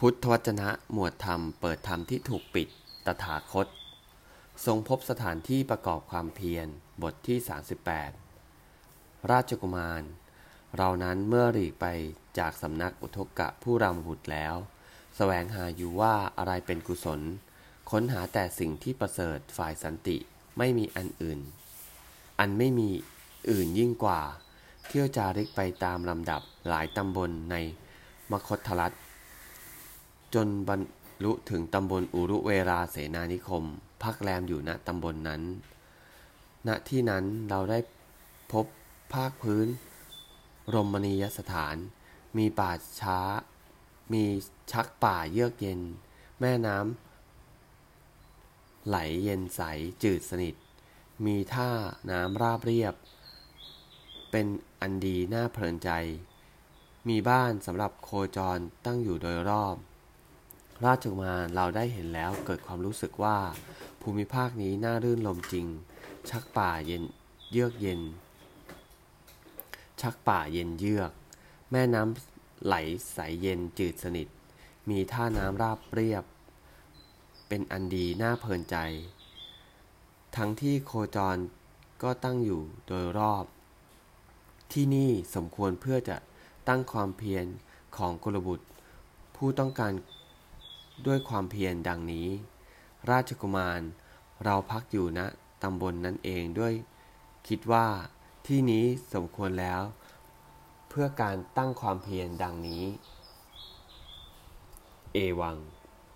พุทธวจนะหมวดธรรมเปิดธรรมที่ถูกปิด ตถาคต ทรงพบสถานที่ประกอบความเพียร บทที่ 38 ราชกุมาร เรานั้นเมื่อหลีกไปจากสำนักอุทกกะผู้รำบุตรแล้วสแสวงหาอยู่ว่าอะไรเป็นกุศล ค้นหาแต่สิ่งที่ประเสริฐฝ่ายสันติไม่มีอันอื่น อันไม่มีอื่นยิ่งกว่า เที่ยวจาริกไปตามลำดับหลายตำบลในมคธรัฐ จนบรรลุถึงตำบลอุรุเวราเสนานิคม พักแรมอยู่ณตำบลนนั้น ณที่นั้นเราได้พบภาคพื้น รมณียสถาน มีป่าช้า มีชักป่าเยือกเย็น แม่น้ำไหลเย็นใสจืดสนิท มีท่าน้ำราบเรียบ เป็นอันดีน่าเพลินใจ มีบ้านสำหรับโคจรตั้งอยู่โดยรอบ ราชกุมารเราได้เห็นแล้วเกิดความรู้สึกว่า ภูมิภาคนี้น่ารื่นลมจริง ชักป่าเย็นเยือกเย็น ชักป่าเย็นเยือก แม่น้ำไหลใสเย็นจืดสนิท มีท่าน้ำราบเรียบ เป็นอันดีน่าเพลินใจ ทั้งที่โคจรก็ตั้งอยู่โดยรอบ ที่นี่สมควรเพื่อจะตั้งความเพียรของกุลบุตร ผู้ต้องการ ด้วยความเพียรดังนี้ ราชกุมาร เราพักอยู่ณนะตำบลนนั้นเองด้วย คิดว่าที่นี้สมควรแล้ว เพื่อการตั้งความเพียรดังนี้ เอวัง